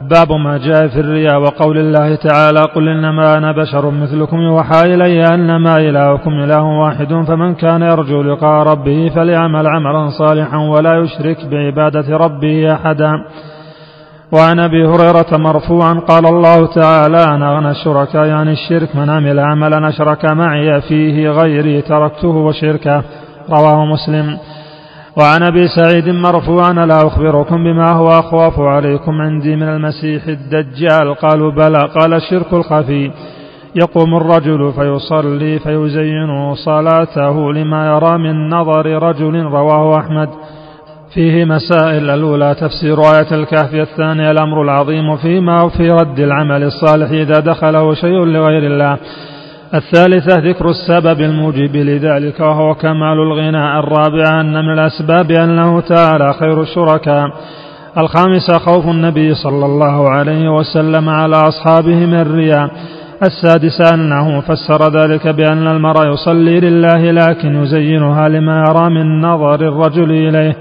باب ما جاء في الرياء وقول الله تعالى قل إنما أنا بشر مثلكم يوحى إلي أنما إلهكم إله واحد فمن كان يرجو لقاء ربه فليعمل عملا صالحا ولا يشرك بعبادة ربه أحدا. وعن أبي هريرة مرفوعا قال الله تعالى أنا أغنى الشركاء يعني الشرك من عمل عملا أشرك معي فيه غيري تركته وشركه. رواه مسلم. وعن أبي سعيد مرفوعا لا أخبركم بما هو اخواف عليكم عندي من المسيح الدجال. قالوا بلى. قال الشرك الخفي. يقوم الرجل فيصلي فيزين صلاته لما يرى من نظر رجل رواه أحمد. فيه مسائل الأولى تفسير آية الكهف الثانية الأمر العظيم فيما في رد العمل الصالح إذا دخله شيء لغير الله. الثالثة ذكر السبب الموجب لذلك وهو كمال الغنى الرابعة أن من الأسباب أنه تعالى خير الشركاء. الخامسة خوف النبي صلى الله عليه وسلم على أصحابه من الرياء السادسة أنه فسر ذلك بأن المرء يصلي لله لكن يزينها لما يرى من نظر الرجل إليه.